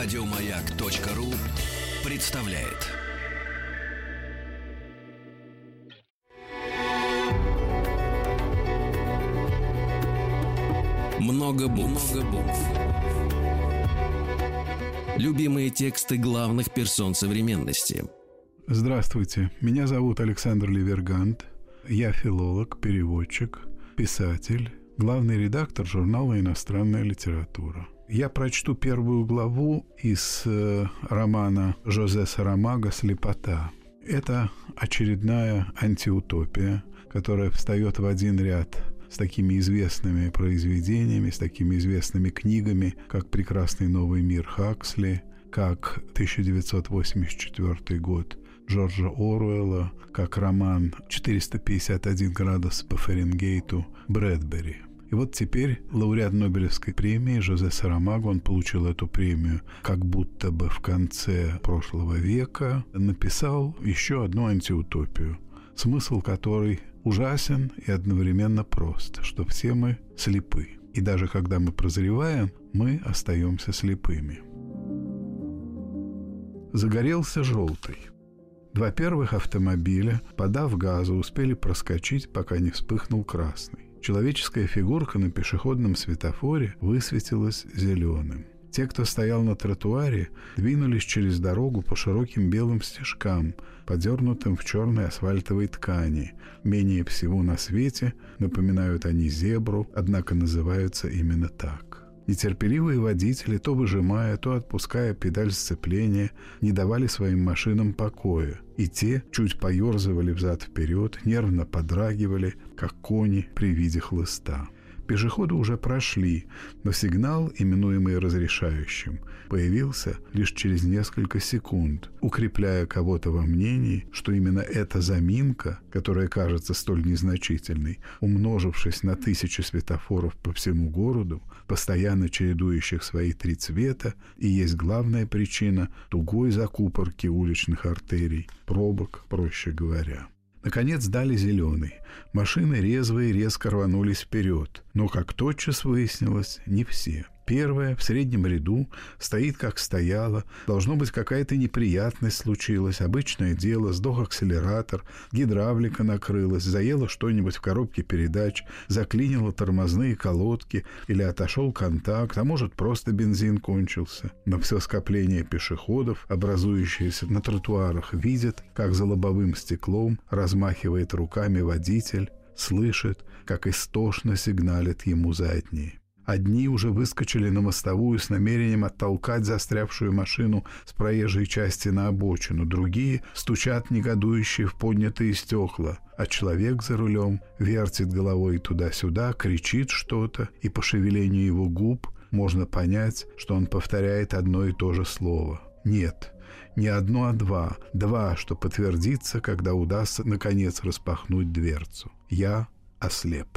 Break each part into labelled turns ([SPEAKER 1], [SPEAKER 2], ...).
[SPEAKER 1] Радиомаяк.ру представляет. Много букв. Любимые тексты главных персон современности.
[SPEAKER 2] Здравствуйте, меня зовут Александр Ливергант. Я филолог, переводчик, писатель, главный редактор журнала «Иностранная литература». Я прочту первую главу из э, романа Жозе Сарамага «Слепота». Это очередная антиутопия, которая встает в один ряд с такими известными произведениями, с такими известными книгами, как «Прекрасный новый мир» Хаксли, как 1984 год Джорджа Оруэлла, как роман «451 градус по Фаренгейту» Брэдбери. И вот теперь лауреат Нобелевской премии Жозе Сарамаго, он получил эту премию как будто бы в конце прошлого века, написал еще одну антиутопию, смысл которой ужасен и одновременно прост, что все мы слепы. И даже когда мы прозреваем, мы остаемся слепыми. Загорелся желтый. Два первых автомобиля, подав газу, успели проскочить, пока не вспыхнул красный. Человеческая фигурка на пешеходном светофоре высветилась зеленым. Те, кто стоял на тротуаре, двинулись через дорогу по широким белым стежкам, подернутым в черной асфальтовой ткани. Менее всего на свете напоминают они зебру, однако называются именно так. Нетерпеливые водители, то выжимая, то отпуская педаль сцепления, не давали своим машинам покоя, и те чуть поерзывали взад-вперед, нервно подрагивали, как кони при виде хлыста. Пешеходы уже прошли, но сигнал, именуемый разрешающим, появился лишь через несколько секунд, укрепляя кого-то во мнении, что именно эта заминка, которая кажется столь незначительной, умножившись на тысячи светофоров по всему городу, постоянно чередующих свои три цвета, и есть главная причина тугой закупорки уличных артерий, пробок, проще говоря. Наконец дали зеленый. Машины резвые резко рванулись вперед. Но, как тотчас выяснилось, не все – Первая в среднем ряду стоит, как стояла. Должно быть, какая-то неприятность случилась. Обычное дело. Сдох акселератор, гидравлика накрылась, заело что-нибудь в коробке передач, заклинило тормозные колодки или отошел контакт, а может, просто бензин кончился. Но все скопление пешеходов, образующиеся на тротуарах, видят, как за лобовым стеклом размахивает руками водитель, слышит, как истошно сигналят ему задние. Одни уже выскочили на мостовую с намерением оттолкать застрявшую машину с проезжей части на обочину, другие стучат негодующие в поднятые стекла, а человек за рулем вертит головой туда-сюда, кричит что-то, и по шевелению его губ можно понять, что он повторяет одно и то же слово. Нет, не одно, а два. Два, что подтвердится, когда удастся наконец распахнуть дверцу. Я ослеп.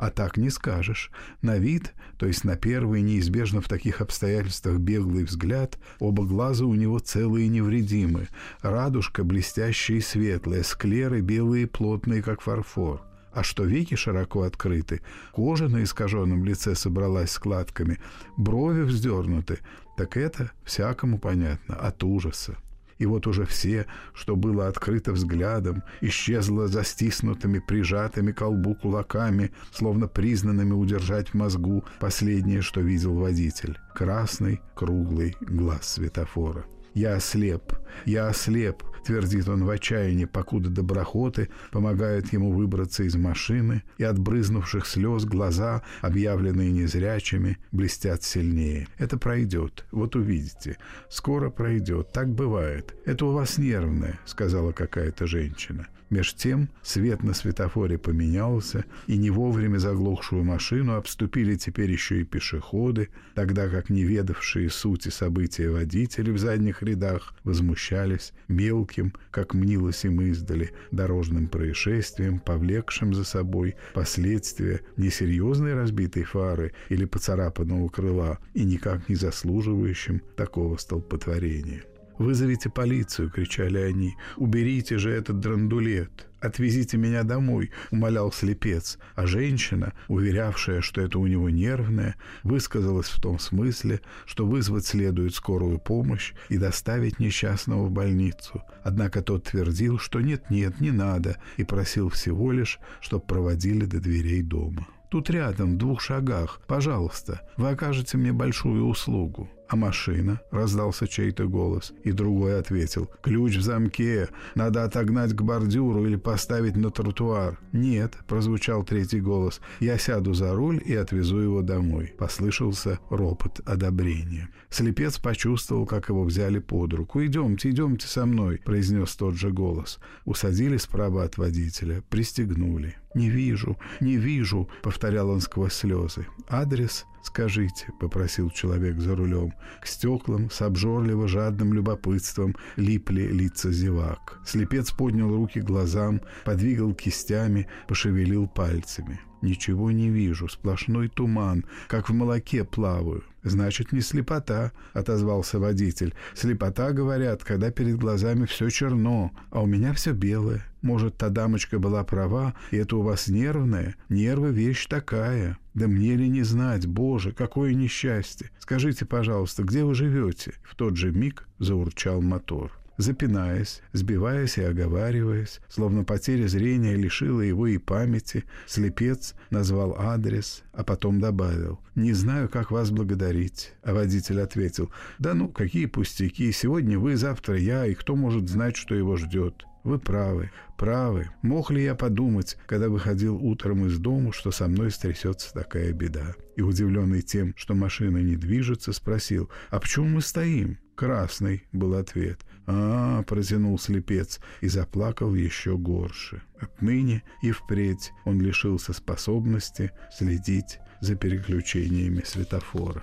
[SPEAKER 2] А так не скажешь. На вид, то есть на первый, неизбежно в таких обстоятельствах беглый взгляд, оба глаза у него целые и невредимы. Радужка блестящая и светлая, склеры белые плотные, как фарфор. А что веки широко открыты, кожа на искаженном лице собралась складками, брови вздернуты, так это всякому понятно от ужаса. И вот уже все, что было открыто взглядом, исчезло за стиснутыми, прижатыми к колбу кулаками, словно признанными удержать в мозгу последнее, что видел водитель. Красный круглый глаз светофора. «Я ослеп, я ослеп», — твердит он в отчаянии, покуда доброхоты помогают ему выбраться из машины, и от брызнувших слез глаза, объявленные незрячими, блестят сильнее. Это пройдет, вот увидите. Скоро пройдет, так бывает. Это у вас нервное, сказала какая-то женщина. Меж тем свет на светофоре поменялся, и не вовремя заглохшую машину обступили теперь еще и пешеходы, тогда как неведавшие сути события водители в задних рядах возмущались мелким, как мнилось им издали, дорожным происшествием, повлекшим за собой последствия несерьезной разбитой фары или поцарапанного крыла и никак не заслуживающим такого столпотворения. «Вызовите полицию!» — кричали они. «Уберите же этот драндулет!» «Отвезите меня домой», — умолял слепец, а женщина, уверявшая, что это у него нервное, высказалась в том смысле, что вызвать следует скорую помощь и доставить несчастного в больницу. Однако тот твердил, что нет-нет, не надо, и просил всего лишь, чтобы проводили до дверей дома. «Тут рядом, в двух шагах. Пожалуйста, вы окажете мне большую услугу». «А машина?» — раздался чей-то голос. И другой ответил. «Ключ в замке. Надо отогнать к бордюру или поставить на тротуар». «Нет», — прозвучал третий голос. «Я сяду за руль и отвезу его домой». Послышался ропот одобрения. Слепец почувствовал, как его взяли под руку. «Идемте, идемте со мной», — произнес тот же голос. Усадили справа от водителя, пристегнули. «Не вижу, не вижу», — повторял он сквозь слезы. «Адрес «Скажите», — попросил человек за рулем. К стеклам с обжорливо жадным любопытством липли лица зевак. Слепец поднял руки глазам, подвигал кистями, пошевелил пальцами. «Ничего не вижу, сплошной туман, как в молоке плаваю». «Значит, не слепота», — отозвался водитель. «Слепота, говорят, когда перед глазами все черно, а у меня все белое. Может, та дамочка была права, и это у вас нервное? Нервы — вещь такая». «Да мне ли не знать, Боже, какое несчастье! Скажите, пожалуйста, где вы живете?» В тот же миг заурчал мотор. Запинаясь, сбиваясь и оговариваясь, словно потеря зрения лишила его и памяти, слепец назвал адрес, а потом добавил «Не знаю, как вас благодарить». А водитель ответил «Да ну, какие пустяки, сегодня вы, завтра я, и кто может знать, что его ждет?» Вы правы, правы. Мог ли я подумать, когда выходил утром из дому, что со мной стрясется такая беда? И удивленный тем, что машина не движется, спросил, а почему мы стоим? Красный, был ответ. А, протянул слепец и заплакал еще горше. Отныне и впредь он лишился способности следить за переключениями светофора.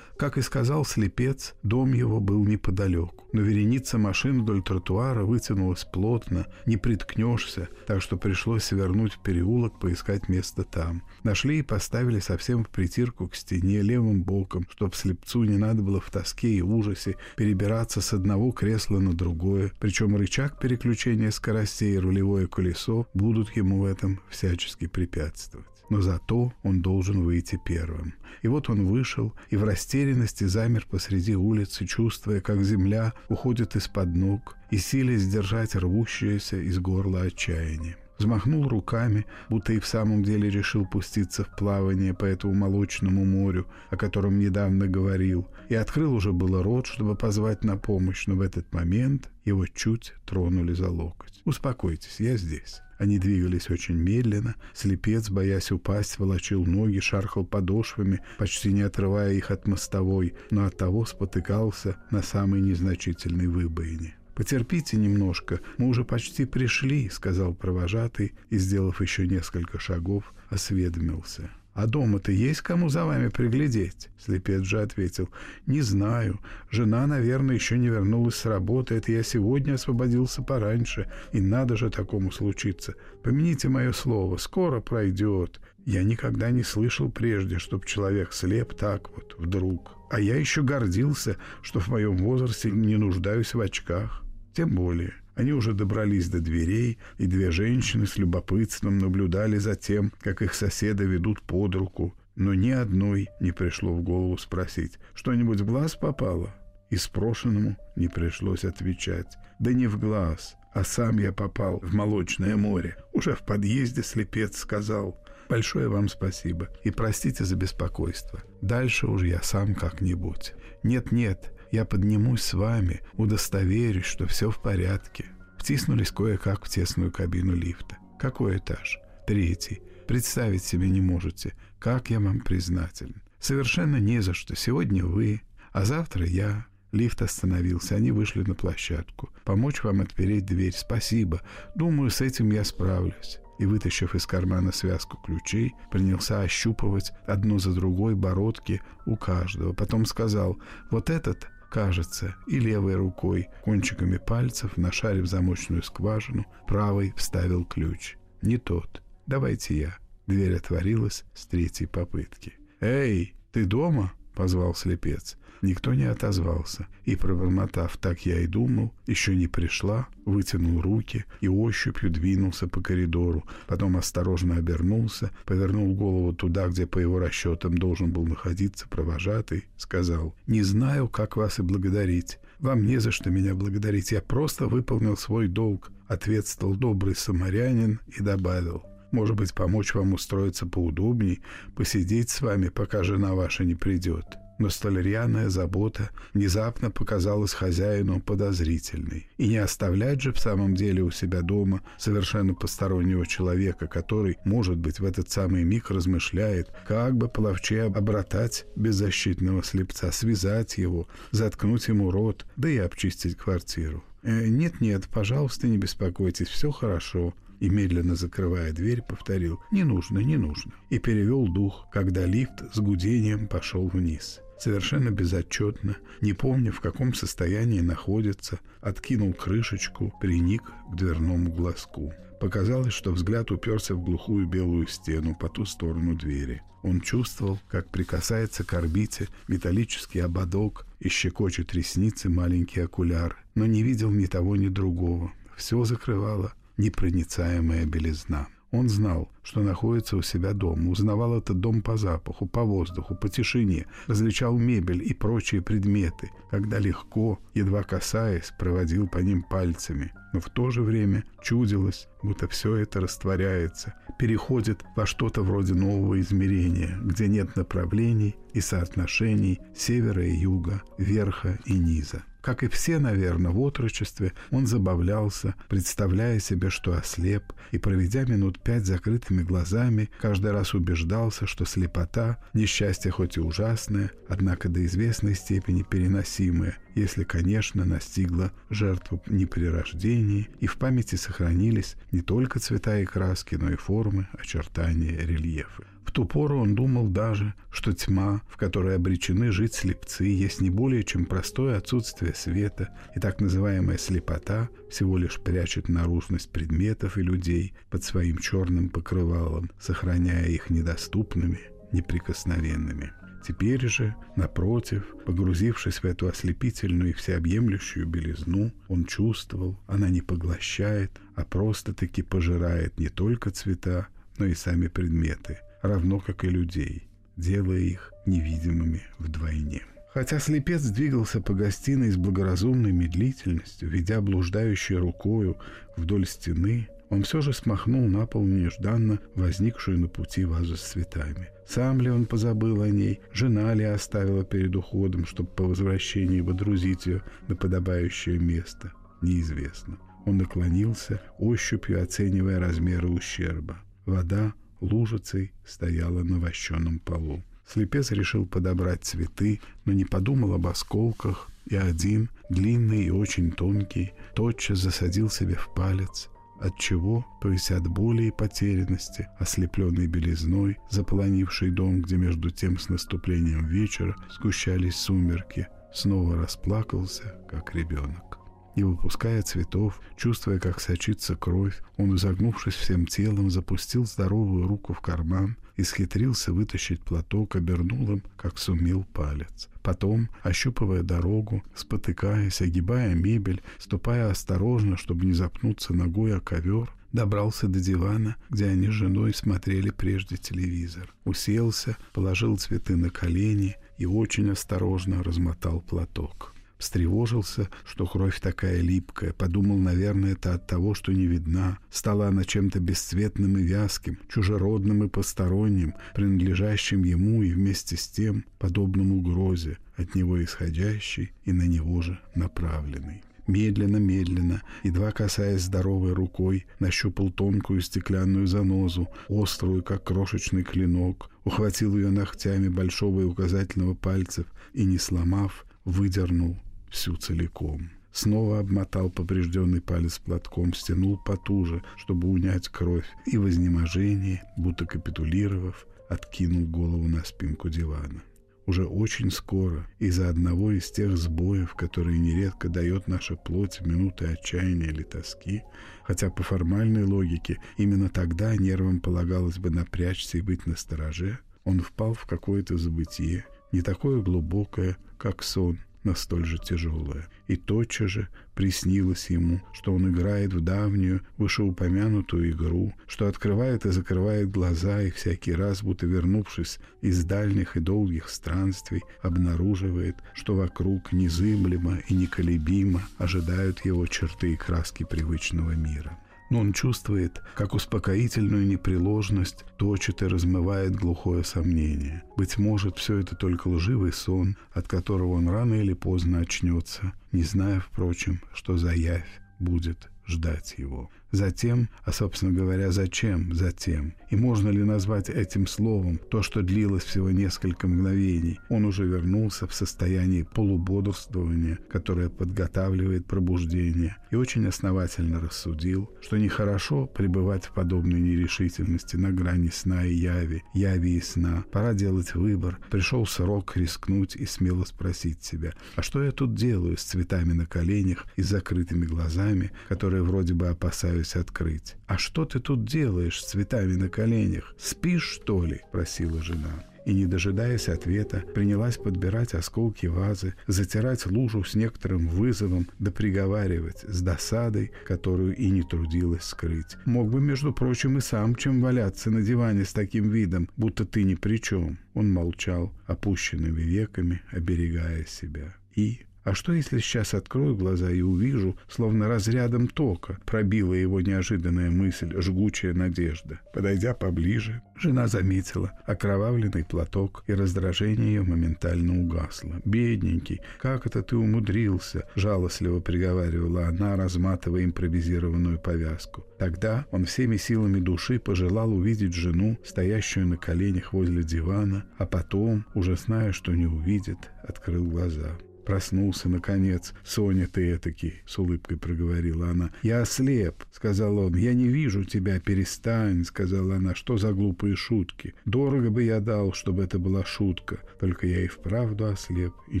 [SPEAKER 2] Как и сказал слепец, дом его был неподалеку. Но вереница машин вдоль тротуара вытянулась плотно, не приткнешься, так что пришлось свернуть в переулок, поискать место там. Нашли и поставили совсем в притирку к стене левым боком, чтоб слепцу не надо было в тоске и ужасе перебираться с одного кресла на другое, причем рычаг переключения скоростей и рулевое колесо будут ему в этом всячески препятствовать но зато он должен выйти первым. И вот он вышел и в растерянности замер посреди улицы, чувствуя, как земля уходит из-под ног и силясь сдержать рвущееся из горла отчаяние взмахнул руками, будто и в самом деле решил пуститься в плавание по этому молочному морю, о котором недавно говорил, и открыл уже было рот, чтобы позвать на помощь, но в этот момент его чуть тронули за локоть. «Успокойтесь, я здесь». Они двигались очень медленно. Слепец, боясь упасть, волочил ноги, шархал подошвами, почти не отрывая их от мостовой, но оттого спотыкался на самой незначительной выбоине. «Потерпите немножко, мы уже почти пришли», — сказал провожатый и, сделав еще несколько шагов, осведомился. «А дома-то есть кому за вами приглядеть?» Слепец же ответил. «Не знаю. Жена, наверное, еще не вернулась с работы. Это я сегодня освободился пораньше. И надо же такому случиться. Помяните мое слово. Скоро пройдет. Я никогда не слышал прежде, чтоб человек слеп так вот, вдруг. А я еще гордился, что в моем возрасте не нуждаюсь в очках. Тем более». Они уже добрались до дверей, и две женщины с любопытством наблюдали за тем, как их соседа ведут под руку, но ни одной не пришло в голову спросить, что-нибудь в глаз попало? И спрошенному не пришлось отвечать. Да не в глаз, а сам я попал в молочное море. Уже в подъезде слепец сказал «Большое вам спасибо и простите за беспокойство. Дальше уж я сам как-нибудь». «Нет-нет, я поднимусь с вами, удостоверюсь, что все в порядке. Втиснулись кое-как в тесную кабину лифта. Какой этаж? Третий. Представить себе не можете, как я вам признателен. Совершенно не за что. Сегодня вы, а завтра я. Лифт остановился, они вышли на площадку. Помочь вам отпереть дверь. Спасибо. Думаю, с этим я справлюсь и, вытащив из кармана связку ключей, принялся ощупывать одну за другой бородки у каждого. Потом сказал, вот этот кажется, и левой рукой, кончиками пальцев, нашарив замочную скважину, правой вставил ключ. Не тот. Давайте я. Дверь отворилась с третьей попытки. «Эй, ты дома?» позвал слепец. Никто не отозвался, и, пробормотав «так я и думал», еще не пришла, вытянул руки и ощупью двинулся по коридору, потом осторожно обернулся, повернул голову туда, где, по его расчетам, должен был находиться провожатый, сказал «Не знаю, как вас и благодарить. Вам не за что меня благодарить, я просто выполнил свой долг», ответствовал добрый самарянин и добавил. Может быть, помочь вам устроиться поудобней, посидеть с вами, пока жена ваша не придет но столь рьяная забота внезапно показалась хозяину подозрительной. И не оставлять же в самом деле у себя дома совершенно постороннего человека, который, может быть, в этот самый миг размышляет, как бы половче обратать беззащитного слепца, связать его, заткнуть ему рот, да и обчистить квартиру. «Э, «Нет-нет, пожалуйста, не беспокойтесь, все хорошо», и, медленно закрывая дверь, повторил «Не нужно, не нужно» и перевел дух, когда лифт с гудением пошел вниз совершенно безотчетно, не помня, в каком состоянии находится, откинул крышечку, приник к дверному глазку. Показалось, что взгляд уперся в глухую белую стену по ту сторону двери. Он чувствовал, как прикасается к орбите металлический ободок и щекочет ресницы маленький окуляр, но не видел ни того, ни другого. Все закрывала непроницаемая белизна. Он знал, что находится у себя дома, узнавал этот дом по запаху, по воздуху, по тишине, различал мебель и прочие предметы, когда легко, едва касаясь, проводил по ним пальцами. Но в то же время чудилось, будто все это растворяется, переходит во что-то вроде нового измерения, где нет направлений и соотношений севера и юга, верха и низа. Как и все, наверное, в отрочестве, он забавлялся, представляя себе, что ослеп, и, проведя минут пять закрытыми глазами, каждый раз убеждался, что слепота – несчастье хоть и ужасное, однако до известной степени переносимое, если, конечно, настигла жертву не при рождении, и в памяти сохранились не только цвета и краски, но и формы, очертания, рельефы. Ту пору он думал даже, что тьма, в которой обречены жить слепцы, есть не более чем простое отсутствие света, и так называемая слепота всего лишь прячет наружность предметов и людей под своим черным покрывалом, сохраняя их недоступными, неприкосновенными. Теперь же, напротив, погрузившись в эту ослепительную и всеобъемлющую белизну, он чувствовал, она не поглощает, а просто-таки пожирает не только цвета, но и сами предметы, равно как и людей, делая их невидимыми вдвойне. Хотя слепец двигался по гостиной с благоразумной медлительностью, ведя блуждающей рукою вдоль стены, он все же смахнул на пол нежданно возникшую на пути вазу с цветами. Сам ли он позабыл о ней, жена ли оставила перед уходом, чтобы по возвращении водрузить ее на подобающее место, неизвестно. Он наклонился, ощупью оценивая размеры ущерба. Вода лужицей стояла на вощеном полу. Слепец решил подобрать цветы, но не подумал об осколках, и один, длинный и очень тонкий, тотчас засадил себе в палец, отчего, то есть от боли и потерянности, ослепленной белизной, заполонивший дом, где между тем с наступлением вечера сгущались сумерки, снова расплакался, как ребенок. Не выпуская цветов, чувствуя, как сочится кровь, он, изогнувшись всем телом, запустил здоровую руку в карман и схитрился вытащить платок, обернул им, как сумел палец. Потом, ощупывая дорогу, спотыкаясь, огибая мебель, ступая осторожно, чтобы не запнуться ногой о ковер, добрался до дивана, где они с женой смотрели прежде телевизор. Уселся, положил цветы на колени и очень осторожно размотал платок. Встревожился, что кровь такая липкая, подумал, наверное, это от того, что не видна. Стала она чем-то бесцветным и вязким, чужеродным и посторонним, принадлежащим ему и вместе с тем подобным угрозе, от него исходящей и на него же направленной. Медленно-медленно, едва касаясь здоровой рукой, нащупал тонкую стеклянную занозу, острую, как крошечный клинок, ухватил ее ногтями большого и указательного пальцев и, не сломав, выдернул всю целиком. Снова обмотал поврежденный палец платком, стянул потуже, чтобы унять кровь, и в изнеможении, будто капитулировав, откинул голову на спинку дивана. Уже очень скоро из-за одного из тех сбоев, которые нередко дает наша плоть в минуты отчаяния или тоски, хотя по формальной логике именно тогда нервам полагалось бы напрячься и быть настороже, он впал в какое-то забытие не такое глубокое, как сон, но столь же тяжелое. И тотчас же приснилось ему, что он играет в давнюю, вышеупомянутую игру, что открывает и закрывает глаза, и всякий раз, будто вернувшись из дальних и долгих странствий, обнаруживает, что вокруг незыблемо и неколебимо ожидают его черты и краски привычного мира но он чувствует, как успокоительную непреложность точит и размывает глухое сомнение. Быть может, все это только лживый сон, от которого он рано или поздно очнется, не зная, впрочем, что за явь будет ждать его. Затем, а, собственно говоря, зачем затем? И можно ли назвать этим словом то, что длилось всего несколько мгновений? Он уже вернулся в состояние полубодрствования, которое подготавливает пробуждение, и очень основательно рассудил, что нехорошо пребывать в подобной нерешительности на грани сна и яви, яви и сна. Пора делать выбор. Пришел срок рискнуть и смело спросить себя, а что я тут делаю с цветами на коленях и закрытыми глазами, которые вроде бы опасаются пытаюсь открыть. «А что ты тут делаешь с цветами на коленях? Спишь, что ли?» – просила жена и, не дожидаясь ответа, принялась подбирать осколки вазы, затирать лужу с некоторым вызовом, да приговаривать с досадой, которую и не трудилась скрыть. Мог бы, между прочим, и сам чем валяться на диване с таким видом, будто ты ни при чем. Он молчал, опущенными веками, оберегая себя. И а что, если сейчас открою глаза и увижу, словно разрядом тока, пробила его неожиданная мысль, жгучая надежда. Подойдя поближе, жена заметила окровавленный платок, и раздражение ее моментально угасло. «Бедненький, как это ты умудрился?» — жалостливо приговаривала она, разматывая импровизированную повязку. Тогда он всеми силами души пожелал увидеть жену, стоящую на коленях возле дивана, а потом, уже зная, что не увидит, открыл глаза. Проснулся, наконец. «Соня, ты этакий!» — с улыбкой проговорила она. «Я ослеп!» — сказал он. «Я не вижу тебя, перестань!» — сказала она. «Что за глупые шутки? Дорого бы я дал, чтобы это была шутка. Только я и вправду ослеп и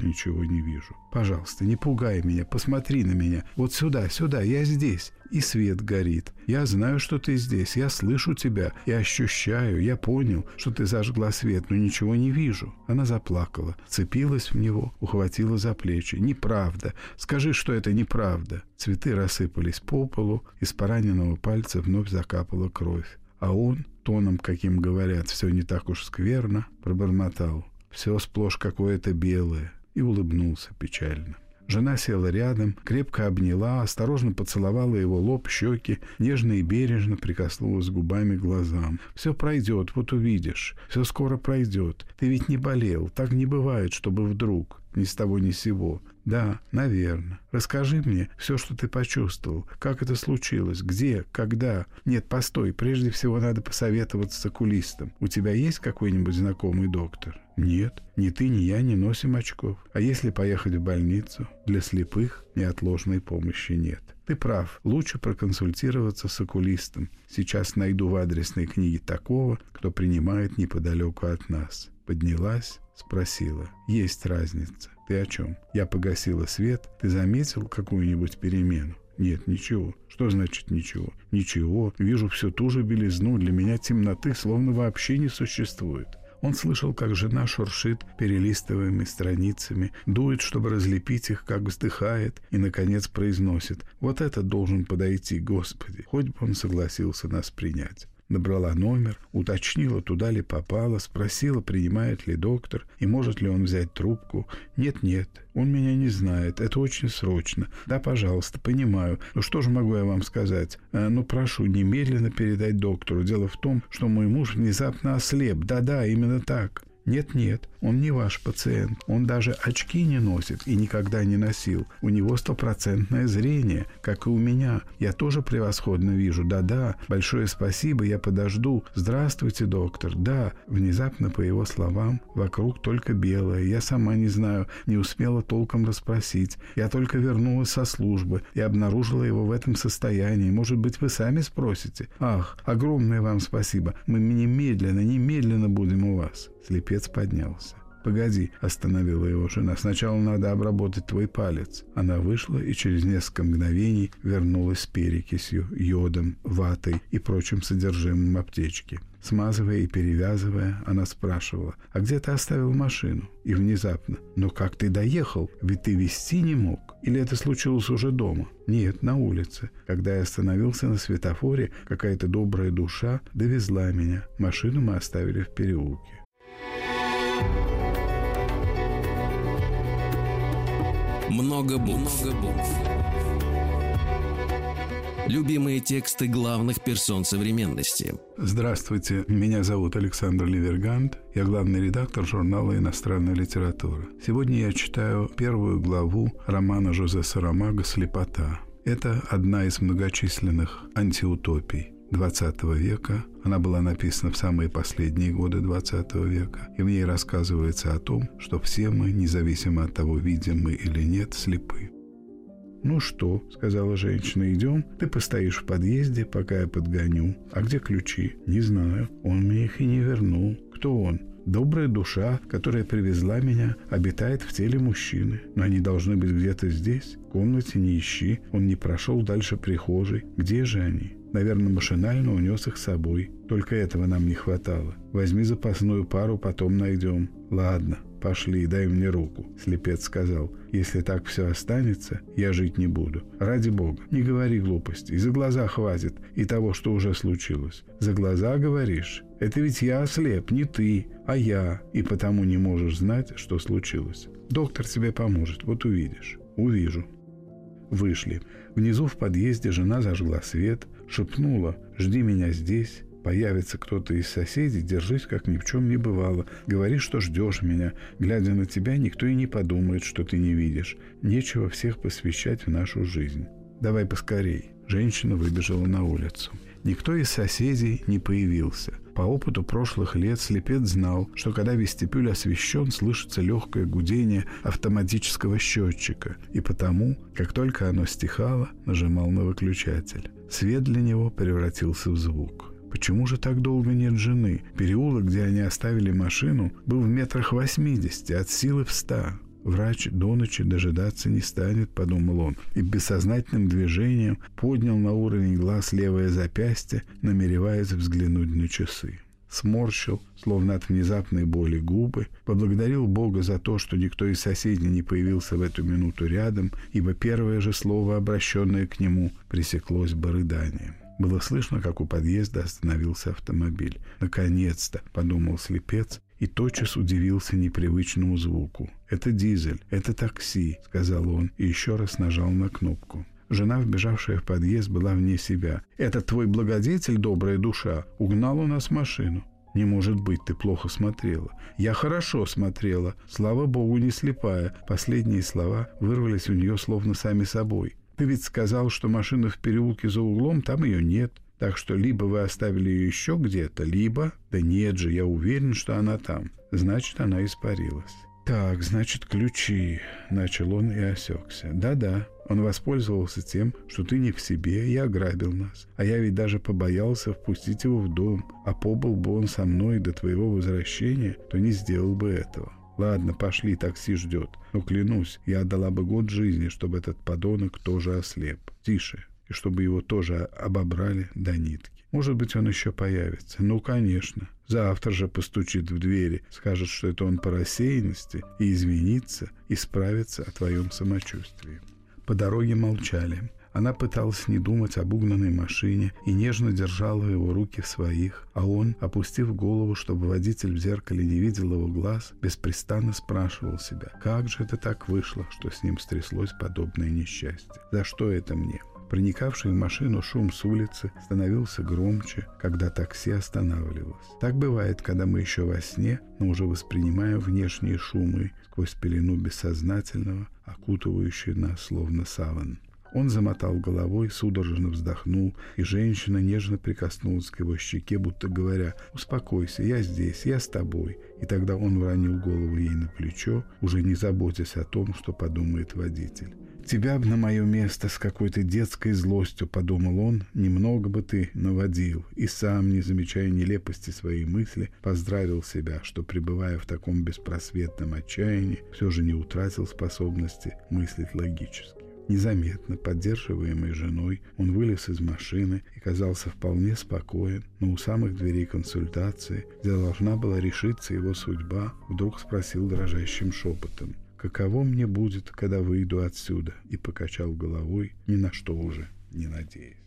[SPEAKER 2] ничего не вижу. Пожалуйста, не пугай меня, посмотри на меня. Вот сюда, сюда, я здесь и свет горит. Я знаю, что ты здесь, я слышу тебя, я ощущаю, я понял, что ты зажгла свет, но ничего не вижу». Она заплакала, цепилась в него, ухватила за плечи. «Неправда! Скажи, что это неправда!» Цветы рассыпались по полу, из пораненного пальца вновь закапала кровь. А он, тоном, каким говорят, все не так уж скверно, пробормотал. Все сплошь какое-то белое и улыбнулся печально. Жена села рядом, крепко обняла, осторожно поцеловала его лоб, щеки, нежно и бережно прикоснулась губами к глазам. «Все пройдет, вот увидишь. Все скоро пройдет. Ты ведь не болел. Так не бывает, чтобы вдруг. Ни с того ни с сего. Да, наверное. Расскажи мне все, что ты почувствовал. Как это случилось? Где? Когда? Нет, постой. Прежде всего надо посоветоваться с окулистом. У тебя есть какой-нибудь знакомый доктор? Нет, ни ты, ни я не носим очков. А если поехать в больницу? Для слепых неотложной помощи нет. Ты прав, лучше проконсультироваться с окулистом. Сейчас найду в адресной книге такого, кто принимает неподалеку от нас. Поднялась, спросила. Есть разница. Ты о чем? Я погасила свет. Ты заметил какую-нибудь перемену? Нет, ничего. Что значит ничего? Ничего. Вижу всю ту же белизну. Для меня темноты словно вообще не существует. Он слышал, как жена шуршит перелистываемыми страницами, дует, чтобы разлепить их, как вздыхает, и, наконец, произносит «Вот это должен подойти, Господи!» Хоть бы он согласился нас принять набрала номер, уточнила, туда ли попала, спросила, принимает ли доктор и может ли он взять трубку. «Нет-нет, он меня не знает, это очень срочно. Да, пожалуйста, понимаю. Ну что же могу я вам сказать? Э, ну, прошу, немедленно передать доктору. Дело в том, что мой муж внезапно ослеп. Да-да, именно так». Нет-нет, он не ваш пациент. Он даже очки не носит и никогда не носил. У него стопроцентное зрение, как и у меня. Я тоже превосходно вижу. Да-да, большое спасибо, я подожду. Здравствуйте, доктор. Да, внезапно по его словам, вокруг только белое. Я сама не знаю, не успела толком расспросить. Я только вернулась со службы и обнаружила его в этом состоянии. Может быть, вы сами спросите? Ах, огромное вам спасибо. Мы немедленно, немедленно будем у вас. Слепец поднялся. «Погоди», — остановила его жена, — «сначала надо обработать твой палец». Она вышла и через несколько мгновений вернулась с перекисью, йодом, ватой и прочим содержимым аптечки. Смазывая и перевязывая, она спрашивала, «А где ты оставил машину?» И внезапно, «Но как ты доехал? Ведь ты вести не мог. Или это случилось уже дома?» «Нет, на улице. Когда я остановился на светофоре, какая-то добрая душа довезла меня. Машину мы оставили в переулке».
[SPEAKER 1] Много букв. Любимые тексты главных персон современности.
[SPEAKER 2] Здравствуйте, меня зовут Александр Ливергант. Я главный редактор журнала «Иностранная литература». Сегодня я читаю первую главу романа Жозе Сарамага «Слепота». Это одна из многочисленных антиутопий. 20 века. Она была написана в самые последние годы 20 века. И в ней рассказывается о том, что все мы, независимо от того, видим мы или нет, слепы. «Ну что?» — сказала женщина. «Идем. Ты постоишь в подъезде, пока я подгоню. А где ключи?» «Не знаю. Он мне их и не вернул. Кто он?» Добрая душа, которая привезла меня, обитает в теле мужчины. Но они должны быть где-то здесь. В комнате не ищи. Он не прошел дальше прихожей. Где же они? Наверное, машинально унес их с собой. Только этого нам не хватало. Возьми запасную пару, потом найдем. Ладно, пошли, дай мне руку. Слепец сказал. Если так все останется, я жить не буду. Ради бога, не говори глупостей. За глаза хватит и того, что уже случилось. За глаза говоришь? Это ведь я ослеп, не ты, а я, и потому не можешь знать, что случилось. Доктор тебе поможет, вот увидишь. Увижу. Вышли. Внизу в подъезде жена зажгла свет, шепнула «Жди меня здесь». Появится кто-то из соседей, держись, как ни в чем не бывало. Говори, что ждешь меня. Глядя на тебя, никто и не подумает, что ты не видишь. Нечего всех посвящать в нашу жизнь. Давай поскорей. Женщина выбежала на улицу. Никто из соседей не появился. По опыту прошлых лет слепец знал, что когда вестибюль освещен, слышится легкое гудение автоматического счетчика, и потому, как только оно стихало, нажимал на выключатель. Свет для него превратился в звук. Почему же так долго нет жены? Переулок, где они оставили машину, был в метрах восьмидесяти, от силы в ста. Врач до ночи дожидаться не станет, подумал он, и бессознательным движением поднял на уровень глаз левое запястье, намереваясь взглянуть на часы. Сморщил, словно от внезапной боли, губы, поблагодарил Бога за то, что никто из соседей не появился в эту минуту рядом, ибо первое же слово, обращенное к нему, пресеклось бы рыданием. Было слышно, как у подъезда остановился автомобиль. «Наконец-то!» — подумал слепец и тотчас удивился непривычному звуку. «Это дизель, это такси», — сказал он и еще раз нажал на кнопку. Жена, вбежавшая в подъезд, была вне себя. «Это твой благодетель, добрая душа, угнал у нас машину». «Не может быть, ты плохо смотрела». «Я хорошо смотрела. Слава богу, не слепая». Последние слова вырвались у нее словно сами собой. «Ты ведь сказал, что машина в переулке за углом, там ее нет. Так что либо вы оставили ее еще где-то, либо... Да нет же, я уверен, что она там. Значит, она испарилась. «Так, значит, ключи», — начал он и осекся. «Да-да, он воспользовался тем, что ты не в себе и ограбил нас. А я ведь даже побоялся впустить его в дом. А побыл бы он со мной до твоего возвращения, то не сделал бы этого. Ладно, пошли, такси ждет. Но клянусь, я отдала бы год жизни, чтобы этот подонок тоже ослеп. Тише, и чтобы его тоже обобрали до нитки. Может быть, он еще появится. Ну, конечно. Завтра же постучит в двери, скажет, что это он по рассеянности, и извинится, исправится о твоем самочувствии. По дороге молчали. Она пыталась не думать об угнанной машине и нежно держала его руки в своих, а он, опустив голову, чтобы водитель в зеркале не видел его глаз, беспрестанно спрашивал себя, как же это так вышло, что с ним стряслось подобное несчастье? За что это мне? Проникавший в машину шум с улицы становился громче, когда такси останавливалось. Так бывает, когда мы еще во сне, но уже воспринимаем внешние шумы сквозь пелену бессознательного, окутывающую нас словно саван. Он замотал головой, судорожно вздохнул, и женщина нежно прикоснулась к его щеке, будто говоря «Успокойся, я здесь, я с тобой». И тогда он уронил голову ей на плечо, уже не заботясь о том, что подумает водитель. «Тебя бы на мое место с какой-то детской злостью», — подумал он, — «немного бы ты наводил». И сам, не замечая нелепости своей мысли, поздравил себя, что, пребывая в таком беспросветном отчаянии, все же не утратил способности мыслить логически. Незаметно, поддерживаемый женой, он вылез из машины и казался вполне спокоен, но у самых дверей консультации, где должна была решиться его судьба, вдруг спросил дрожащим шепотом, «Каково мне будет, когда выйду отсюда?» и покачал головой, ни на что уже не надеясь.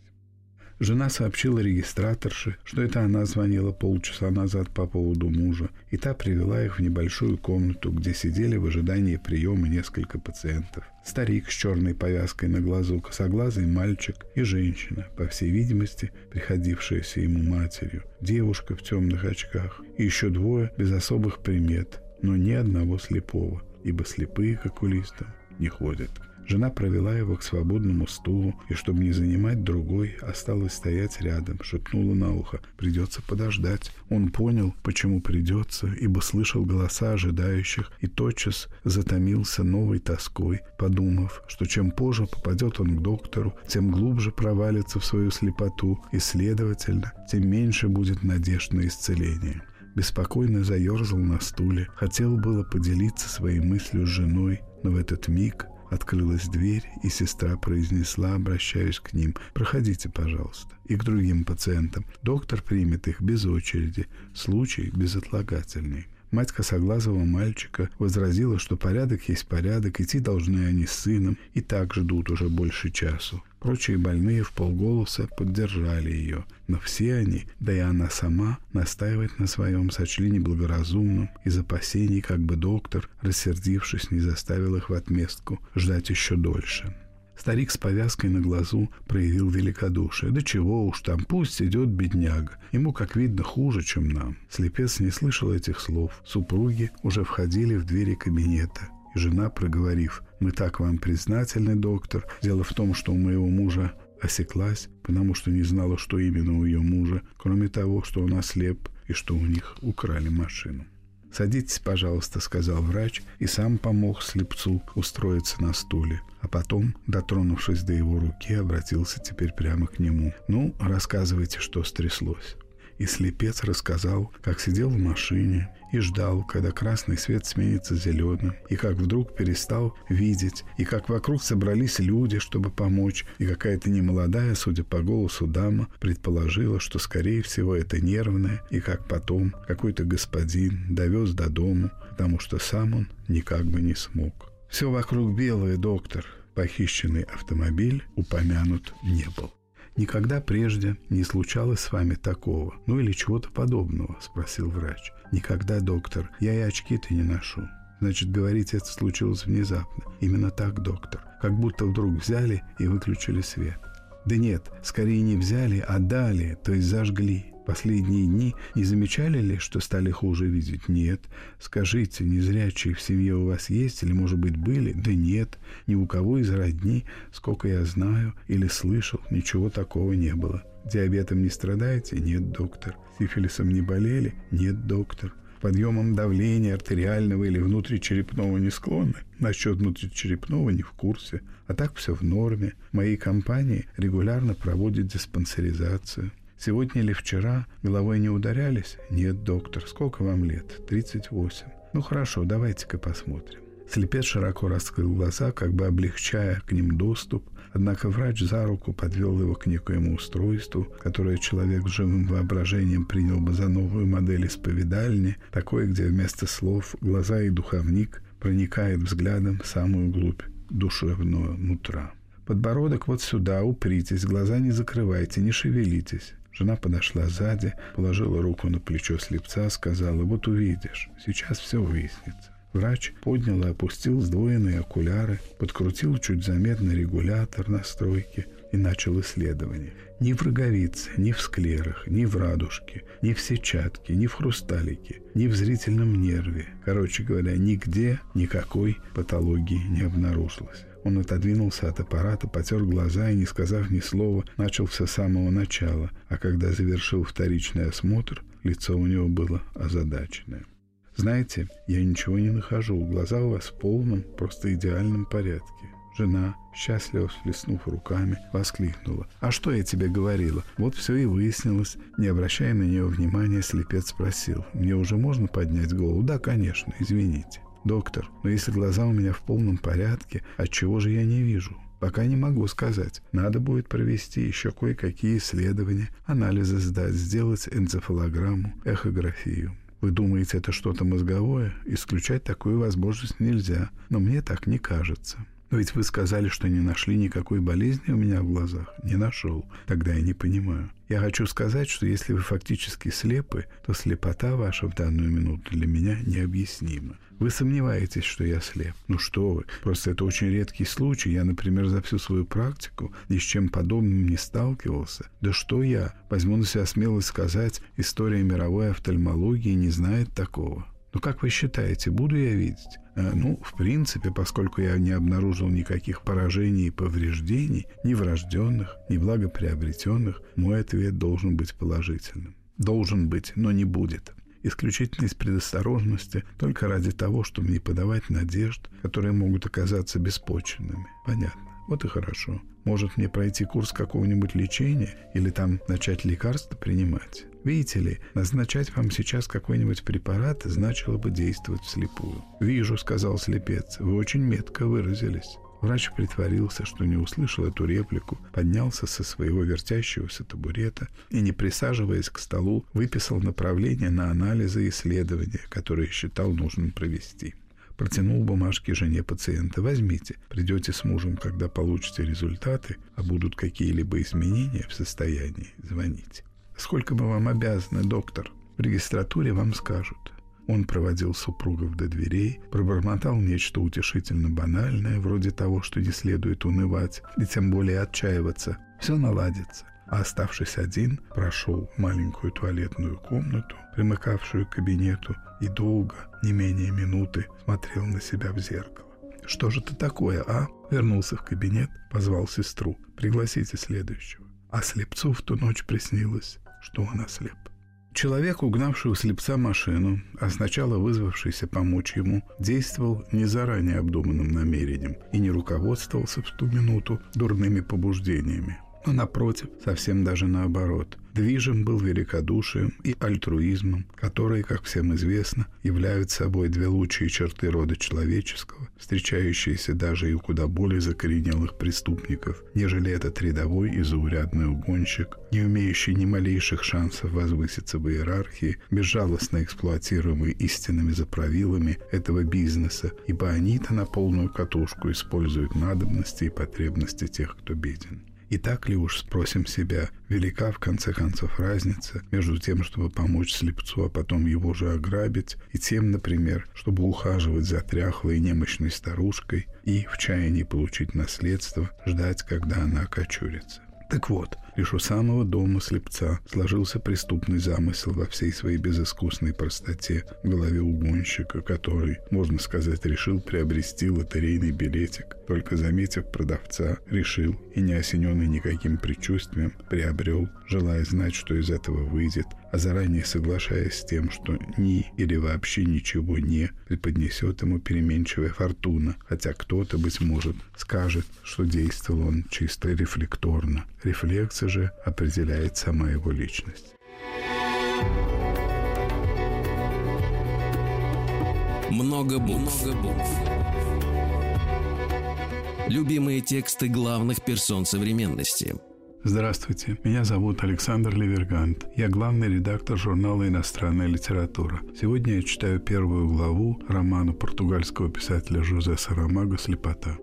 [SPEAKER 2] Жена сообщила регистраторше, что это она звонила полчаса назад по поводу мужа, и та привела их в небольшую комнату, где сидели в ожидании приема несколько пациентов. Старик с черной повязкой на глазу, косоглазый мальчик и женщина, по всей видимости, приходившаяся ему матерью, девушка в темных очках и еще двое без особых примет, но ни одного слепого, ибо слепые к окулистам не ходят. Жена провела его к свободному стулу и, чтобы не занимать другой, осталась стоять рядом, шепнула на ухо «Придется подождать». Он понял, почему придется, ибо слышал голоса ожидающих и тотчас затомился новой тоской, подумав, что чем позже попадет он к доктору, тем глубже провалится в свою слепоту и, следовательно, тем меньше будет надежд на исцеление беспокойно заерзал на стуле, хотел было поделиться своей мыслью с женой, но в этот миг Открылась дверь, и сестра произнесла, обращаясь к ним, «Проходите, пожалуйста». И к другим пациентам. Доктор примет их без очереди. Случай безотлагательный. Мать косоглазого мальчика возразила, что порядок есть порядок, идти должны они с сыном, и так ждут уже больше часу. Прочие больные в полголоса поддержали ее, но все они, да и она сама, настаивать на своем сочли неблагоразумным из опасений, как бы доктор, рассердившись, не заставил их в отместку ждать еще дольше. Старик с повязкой на глазу проявил великодушие. Да чего уж там, пусть идет бедняга. Ему, как видно, хуже, чем нам. Слепец не слышал этих слов. Супруги уже входили в двери кабинета. И жена, проговорив «Мы так вам признательны, доктор. Дело в том, что у моего мужа осеклась, потому что не знала, что именно у ее мужа, кроме того, что он ослеп и что у них украли машину». «Садитесь, пожалуйста», — сказал врач, и сам помог слепцу устроиться на стуле. А потом, дотронувшись до его руки, обратился теперь прямо к нему. «Ну, рассказывайте, что стряслось». И слепец рассказал, как сидел в машине и ждал, когда красный свет сменится зеленым, и как вдруг перестал видеть, и как вокруг собрались люди, чтобы помочь, и какая-то немолодая, судя по голосу дама, предположила, что, скорее всего, это нервное, и как потом какой-то господин довез до дому, потому что сам он никак бы не смог. Все вокруг белое, доктор. Похищенный автомобиль упомянут не был. «Никогда прежде не случалось с вами такого, ну или чего-то подобного?» – спросил врач. «Никогда, доктор. Я и очки-то не ношу». Значит, говорить это случилось внезапно. Именно так, доктор. Как будто вдруг взяли и выключили свет. Да нет, скорее не взяли, а дали, то есть зажгли. Последние дни не замечали ли, что стали хуже видеть? Нет. Скажите, незрячие в семье у вас есть или, может быть, были? Да нет. Ни у кого из родни, сколько я знаю или слышал, ничего такого не было. Диабетом не страдаете? Нет, доктор. Сифилисом не болели? Нет, доктор. Подъемом давления артериального или внутричерепного не склонны? Насчет внутричерепного не в курсе. А так все в норме. Моей компании регулярно проводят диспансеризацию. Сегодня или вчера головой не ударялись? Нет, доктор. Сколько вам лет? 38. Ну хорошо, давайте-ка посмотрим. Слепец широко раскрыл глаза, как бы облегчая к ним доступ, однако врач за руку подвел его к некоему устройству, которое человек с живым воображением принял бы за новую модель исповедальни, такое, где вместо слов глаза и духовник проникает взглядом в самую глубь душевного нутра. Подбородок вот сюда, упритесь, глаза не закрывайте, не шевелитесь. Жена подошла сзади, положила руку на плечо слепца, сказала, вот увидишь, сейчас все выяснится. Врач поднял и опустил сдвоенные окуляры, подкрутил чуть заметный регулятор настройки и начал исследование. Ни в роговице, ни в склерах, ни в радужке, ни в сетчатке, ни в хрусталике, ни в зрительном нерве. Короче говоря, нигде никакой патологии не обнаружилось. Он отодвинулся от аппарата, потер глаза и, не сказав ни слова, начал все с самого начала, а когда завершил вторичный осмотр, лицо у него было озадаченное. «Знаете, я ничего не нахожу, глаза у вас в полном, просто идеальном порядке». Жена, счастливо всплеснув руками, воскликнула. «А что я тебе говорила?» Вот все и выяснилось. Не обращая на нее внимания, слепец спросил. «Мне уже можно поднять голову?» «Да, конечно, извините». «Доктор, но если глаза у меня в полном порядке, от чего же я не вижу?» Пока не могу сказать. Надо будет провести еще кое-какие исследования, анализы сдать, сделать энцефалограмму, эхографию. Вы думаете, это что-то мозговое? Исключать такую возможность нельзя, но мне так не кажется. Но ведь вы сказали, что не нашли никакой болезни у меня в глазах. Не нашел. Тогда я не понимаю. Я хочу сказать, что если вы фактически слепы, то слепота ваша в данную минуту для меня необъяснима. Вы сомневаетесь, что я слеп. Ну что вы, просто это очень редкий случай. Я, например, за всю свою практику ни с чем подобным не сталкивался. Да что я? Возьму на себя смелость сказать, история мировой офтальмологии не знает такого. Ну, как вы считаете, буду я видеть? А, ну, в принципе, поскольку я не обнаружил никаких поражений и повреждений, ни врожденных, ни благоприобретенных, мой ответ должен быть положительным. Должен быть, но не будет. Исключительно из предосторожности, только ради того, чтобы не подавать надежд, которые могут оказаться беспочвенными. Понятно. Вот и хорошо. Может мне пройти курс какого-нибудь лечения или там начать лекарства принимать? Видите ли, назначать вам сейчас какой-нибудь препарат значило бы действовать вслепую. «Вижу», — сказал слепец, — «вы очень метко выразились». Врач притворился, что не услышал эту реплику, поднялся со своего вертящегося табурета и, не присаживаясь к столу, выписал направление на анализы и исследования, которые считал нужным провести. Протянул бумажки жене пациента. «Возьмите. Придете с мужем, когда получите результаты, а будут какие-либо изменения в состоянии, звоните». «Сколько мы вам обязаны, доктор?» В регистратуре вам скажут. Он проводил супругов до дверей, пробормотал нечто утешительно банальное, вроде того, что не следует унывать и тем более отчаиваться. Все наладится. А оставшись один, прошел маленькую туалетную комнату, примыкавшую к кабинету, и долго, не менее минуты, смотрел на себя в зеркало. «Что же это такое, а?» Вернулся в кабинет, позвал сестру. «Пригласите следующего». А слепцу в ту ночь приснилось, что он ослеп. Человек, угнавший у слепца машину, а сначала вызвавшийся помочь ему, действовал не заранее обдуманным намерением и не руководствовался в ту минуту дурными побуждениями но, напротив, совсем даже наоборот. Движим был великодушием и альтруизмом, которые, как всем известно, являются собой две лучшие черты рода человеческого, встречающиеся даже и у куда более закоренелых преступников, нежели этот рядовой и заурядный угонщик, не умеющий ни малейших шансов возвыситься в иерархии, безжалостно эксплуатируемый истинными заправилами этого бизнеса, ибо они-то на полную катушку используют надобности и потребности тех, кто беден. И так ли уж, спросим себя, велика в конце концов разница между тем, чтобы помочь слепцу, а потом его же ограбить, и тем, например, чтобы ухаживать за тряхлой и немощной старушкой и, в чаянии получить наследство, ждать, когда она окочурится. Так вот, лишь у самого дома слепца сложился преступный замысел во всей своей безыскусной простоте в голове угонщика, который, можно сказать, решил приобрести лотерейный билетик, только заметив продавца, решил и не осененный никаким предчувствием, приобрел, желая знать, что из этого выйдет, а заранее соглашаясь с тем, что ни или вообще ничего не преподнесет ему переменчивая фортуна, хотя кто-то, быть может, скажет, что действовал он чисто рефлекторно. Рефлекция же определяет сама его личность.
[SPEAKER 1] Много букв. Много букв. Любимые тексты главных персон современности –
[SPEAKER 2] Здравствуйте, меня зовут Александр Левергант. Я главный редактор журнала «Иностранная литература». Сегодня я читаю первую главу романа португальского писателя Жозе Сарамаго «Слепота».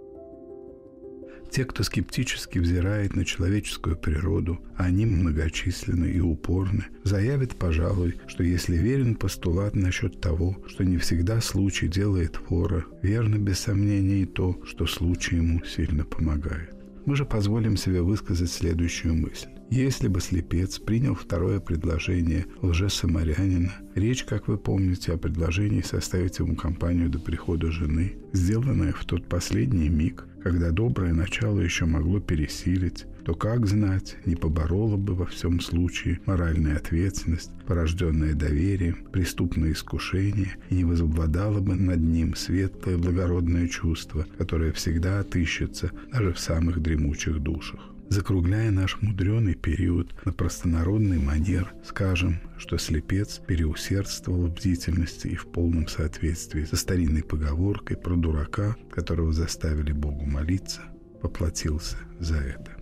[SPEAKER 2] Те, кто скептически взирает на человеческую природу, они многочисленны и упорны, заявят, пожалуй, что если верен постулат насчет того, что не всегда случай делает фора, верно без сомнения и то, что случай ему сильно помогает. Мы же позволим себе высказать следующую мысль. Если бы слепец принял второе предложение лжесамарянина, речь, как вы помните, о предложении составить ему компанию до прихода жены, сделанная в тот последний миг, когда доброе начало еще могло пересилить, то как знать, не поборола бы во всем случае моральная ответственность, порожденная доверием, преступное искушение, и не возобладало бы над ним светлое благородное чувство, которое всегда отыщется даже в самых дремучих душах. Закругляя наш мудреный период на простонародный манер, скажем, что слепец переусердствовал в бдительности и в полном соответствии со старинной поговоркой про дурака, которого заставили Богу молиться – поплатился за это.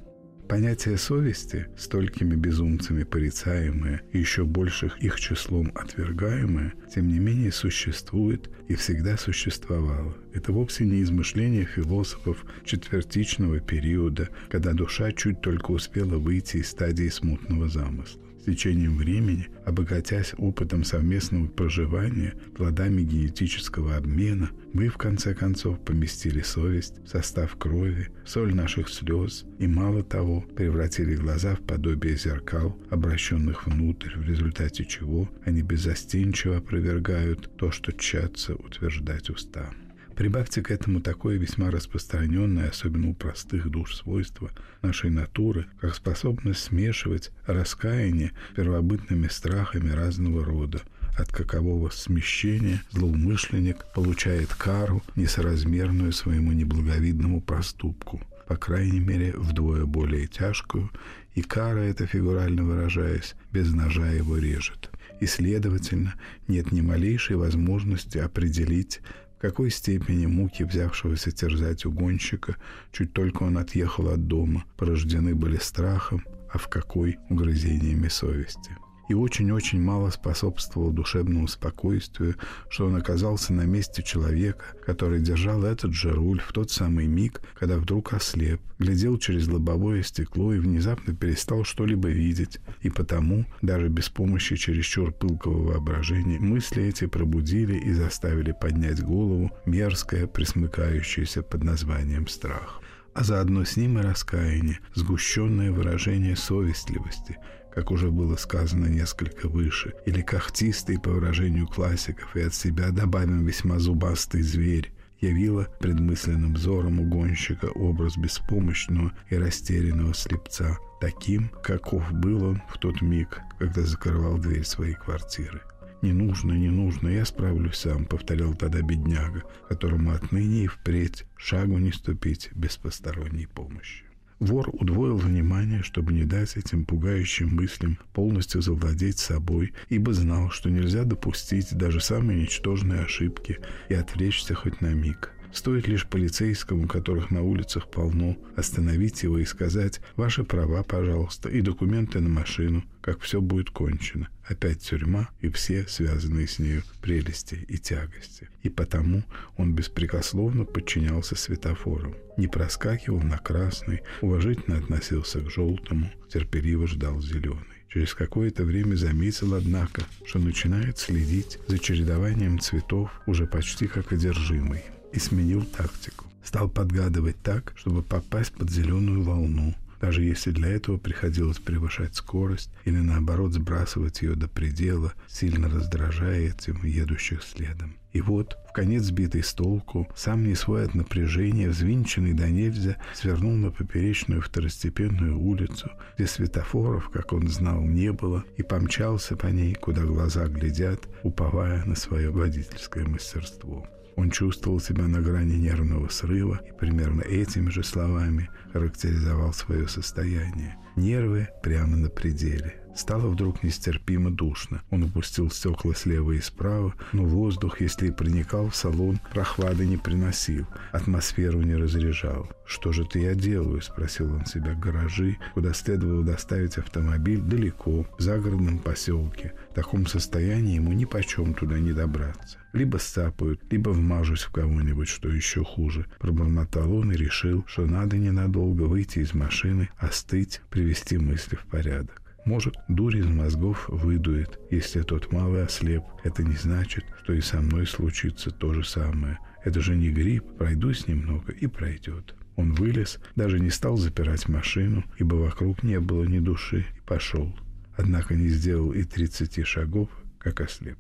[SPEAKER 2] Понятие совести, столькими безумцами порицаемое и еще больших их числом отвергаемое, тем не менее существует и всегда существовало. Это вовсе не измышление философов четвертичного периода, когда душа чуть только успела выйти из стадии смутного замысла течением времени, обогатясь опытом совместного проживания, плодами генетического обмена, мы, в конце концов, поместили совесть в состав крови, соль наших слез и, мало того, превратили глаза в подобие зеркал, обращенных внутрь, в результате чего они беззастенчиво опровергают то, что тщатся утверждать уста. Прибавьте к этому такое весьма распространенное, особенно у простых душ, свойство нашей натуры, как способность смешивать раскаяние первобытными страхами разного рода, от какового смещения злоумышленник получает кару, несоразмерную своему неблаговидному проступку, по крайней мере, вдвое более тяжкую, и кара эта, фигурально выражаясь, без ножа его режет. И, следовательно, нет ни малейшей возможности определить, какой степени муки, взявшегося терзать угонщика, чуть только он отъехал от дома, порождены были страхом, а в какой — угрызениями совести и очень-очень мало способствовал душевному спокойствию, что он оказался на месте человека, который держал этот же руль в тот самый миг, когда вдруг ослеп, глядел через лобовое стекло и внезапно перестал что-либо видеть, и потому, даже без помощи чересчур пылкого воображения, мысли эти пробудили и заставили поднять голову мерзкое, присмыкающееся под названием страх а заодно с ним и раскаяние, сгущенное выражение совестливости, как уже было сказано несколько выше, или когтистый, по выражению классиков, и от себя добавим весьма зубастый зверь, явила предмысленным взором угонщика образ беспомощного и растерянного слепца, таким, каков был он в тот миг, когда закрывал дверь своей квартиры. «Не нужно, не нужно, я справлюсь сам», — повторял тогда бедняга, которому отныне и впредь шагу не ступить без посторонней помощи. Вор удвоил внимание, чтобы не дать этим пугающим мыслям полностью завладеть собой, ибо знал, что нельзя допустить даже самые ничтожные ошибки и отвлечься хоть на миг. Стоит лишь полицейскому, которых на улицах полно, остановить его и сказать «Ваши права, пожалуйста, и документы на машину», как все будет кончено. Опять тюрьма и все связанные с нею прелести и тягости. И потому он беспрекословно подчинялся светофорам. Не проскакивал на красный, уважительно относился к желтому, терпеливо ждал зеленый. Через какое-то время заметил, однако, что начинает следить за чередованием цветов уже почти как одержимый и сменил тактику. Стал подгадывать так, чтобы попасть под зеленую волну, даже если для этого приходилось превышать скорость или наоборот сбрасывать ее до предела, сильно раздражая этим едущих следом. И вот, в конец сбитый с толку, сам не свой от напряжения, взвинченный до нельзя, свернул на поперечную второстепенную улицу, где светофоров, как он знал, не было, и помчался по ней, куда глаза глядят, уповая на свое водительское мастерство. Он чувствовал себя на грани нервного срыва и примерно этими же словами характеризовал свое состояние. Нервы прямо на пределе. Стало вдруг нестерпимо душно. Он упустил стекла слева и справа, но воздух, если и проникал в салон, прохлады не приносил, атмосферу не разряжал. «Что же ты я делаю?» – спросил он себя. «Гаражи, куда следовало доставить автомобиль, далеко, в загородном поселке. В таком состоянии ему ни почем туда не добраться. Либо сцапают, либо вмажусь в кого-нибудь, что еще хуже». Пробормотал он и решил, что надо ненадолго выйти из машины, остыть, привести мысли в порядок. Может, дурь из мозгов выдует, если тот малый ослеп. Это не значит, что и со мной случится то же самое. Это же не грипп, пройдусь немного и пройдет. Он вылез, даже не стал запирать машину, ибо вокруг не было ни души, и пошел. Однако не сделал и тридцати шагов, как ослеп.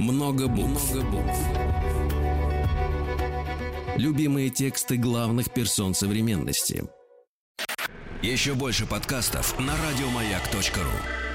[SPEAKER 1] Много букв. Много букв. Любимые тексты главных персон современности.
[SPEAKER 3] Еще больше подкастов на радиомаяк.ру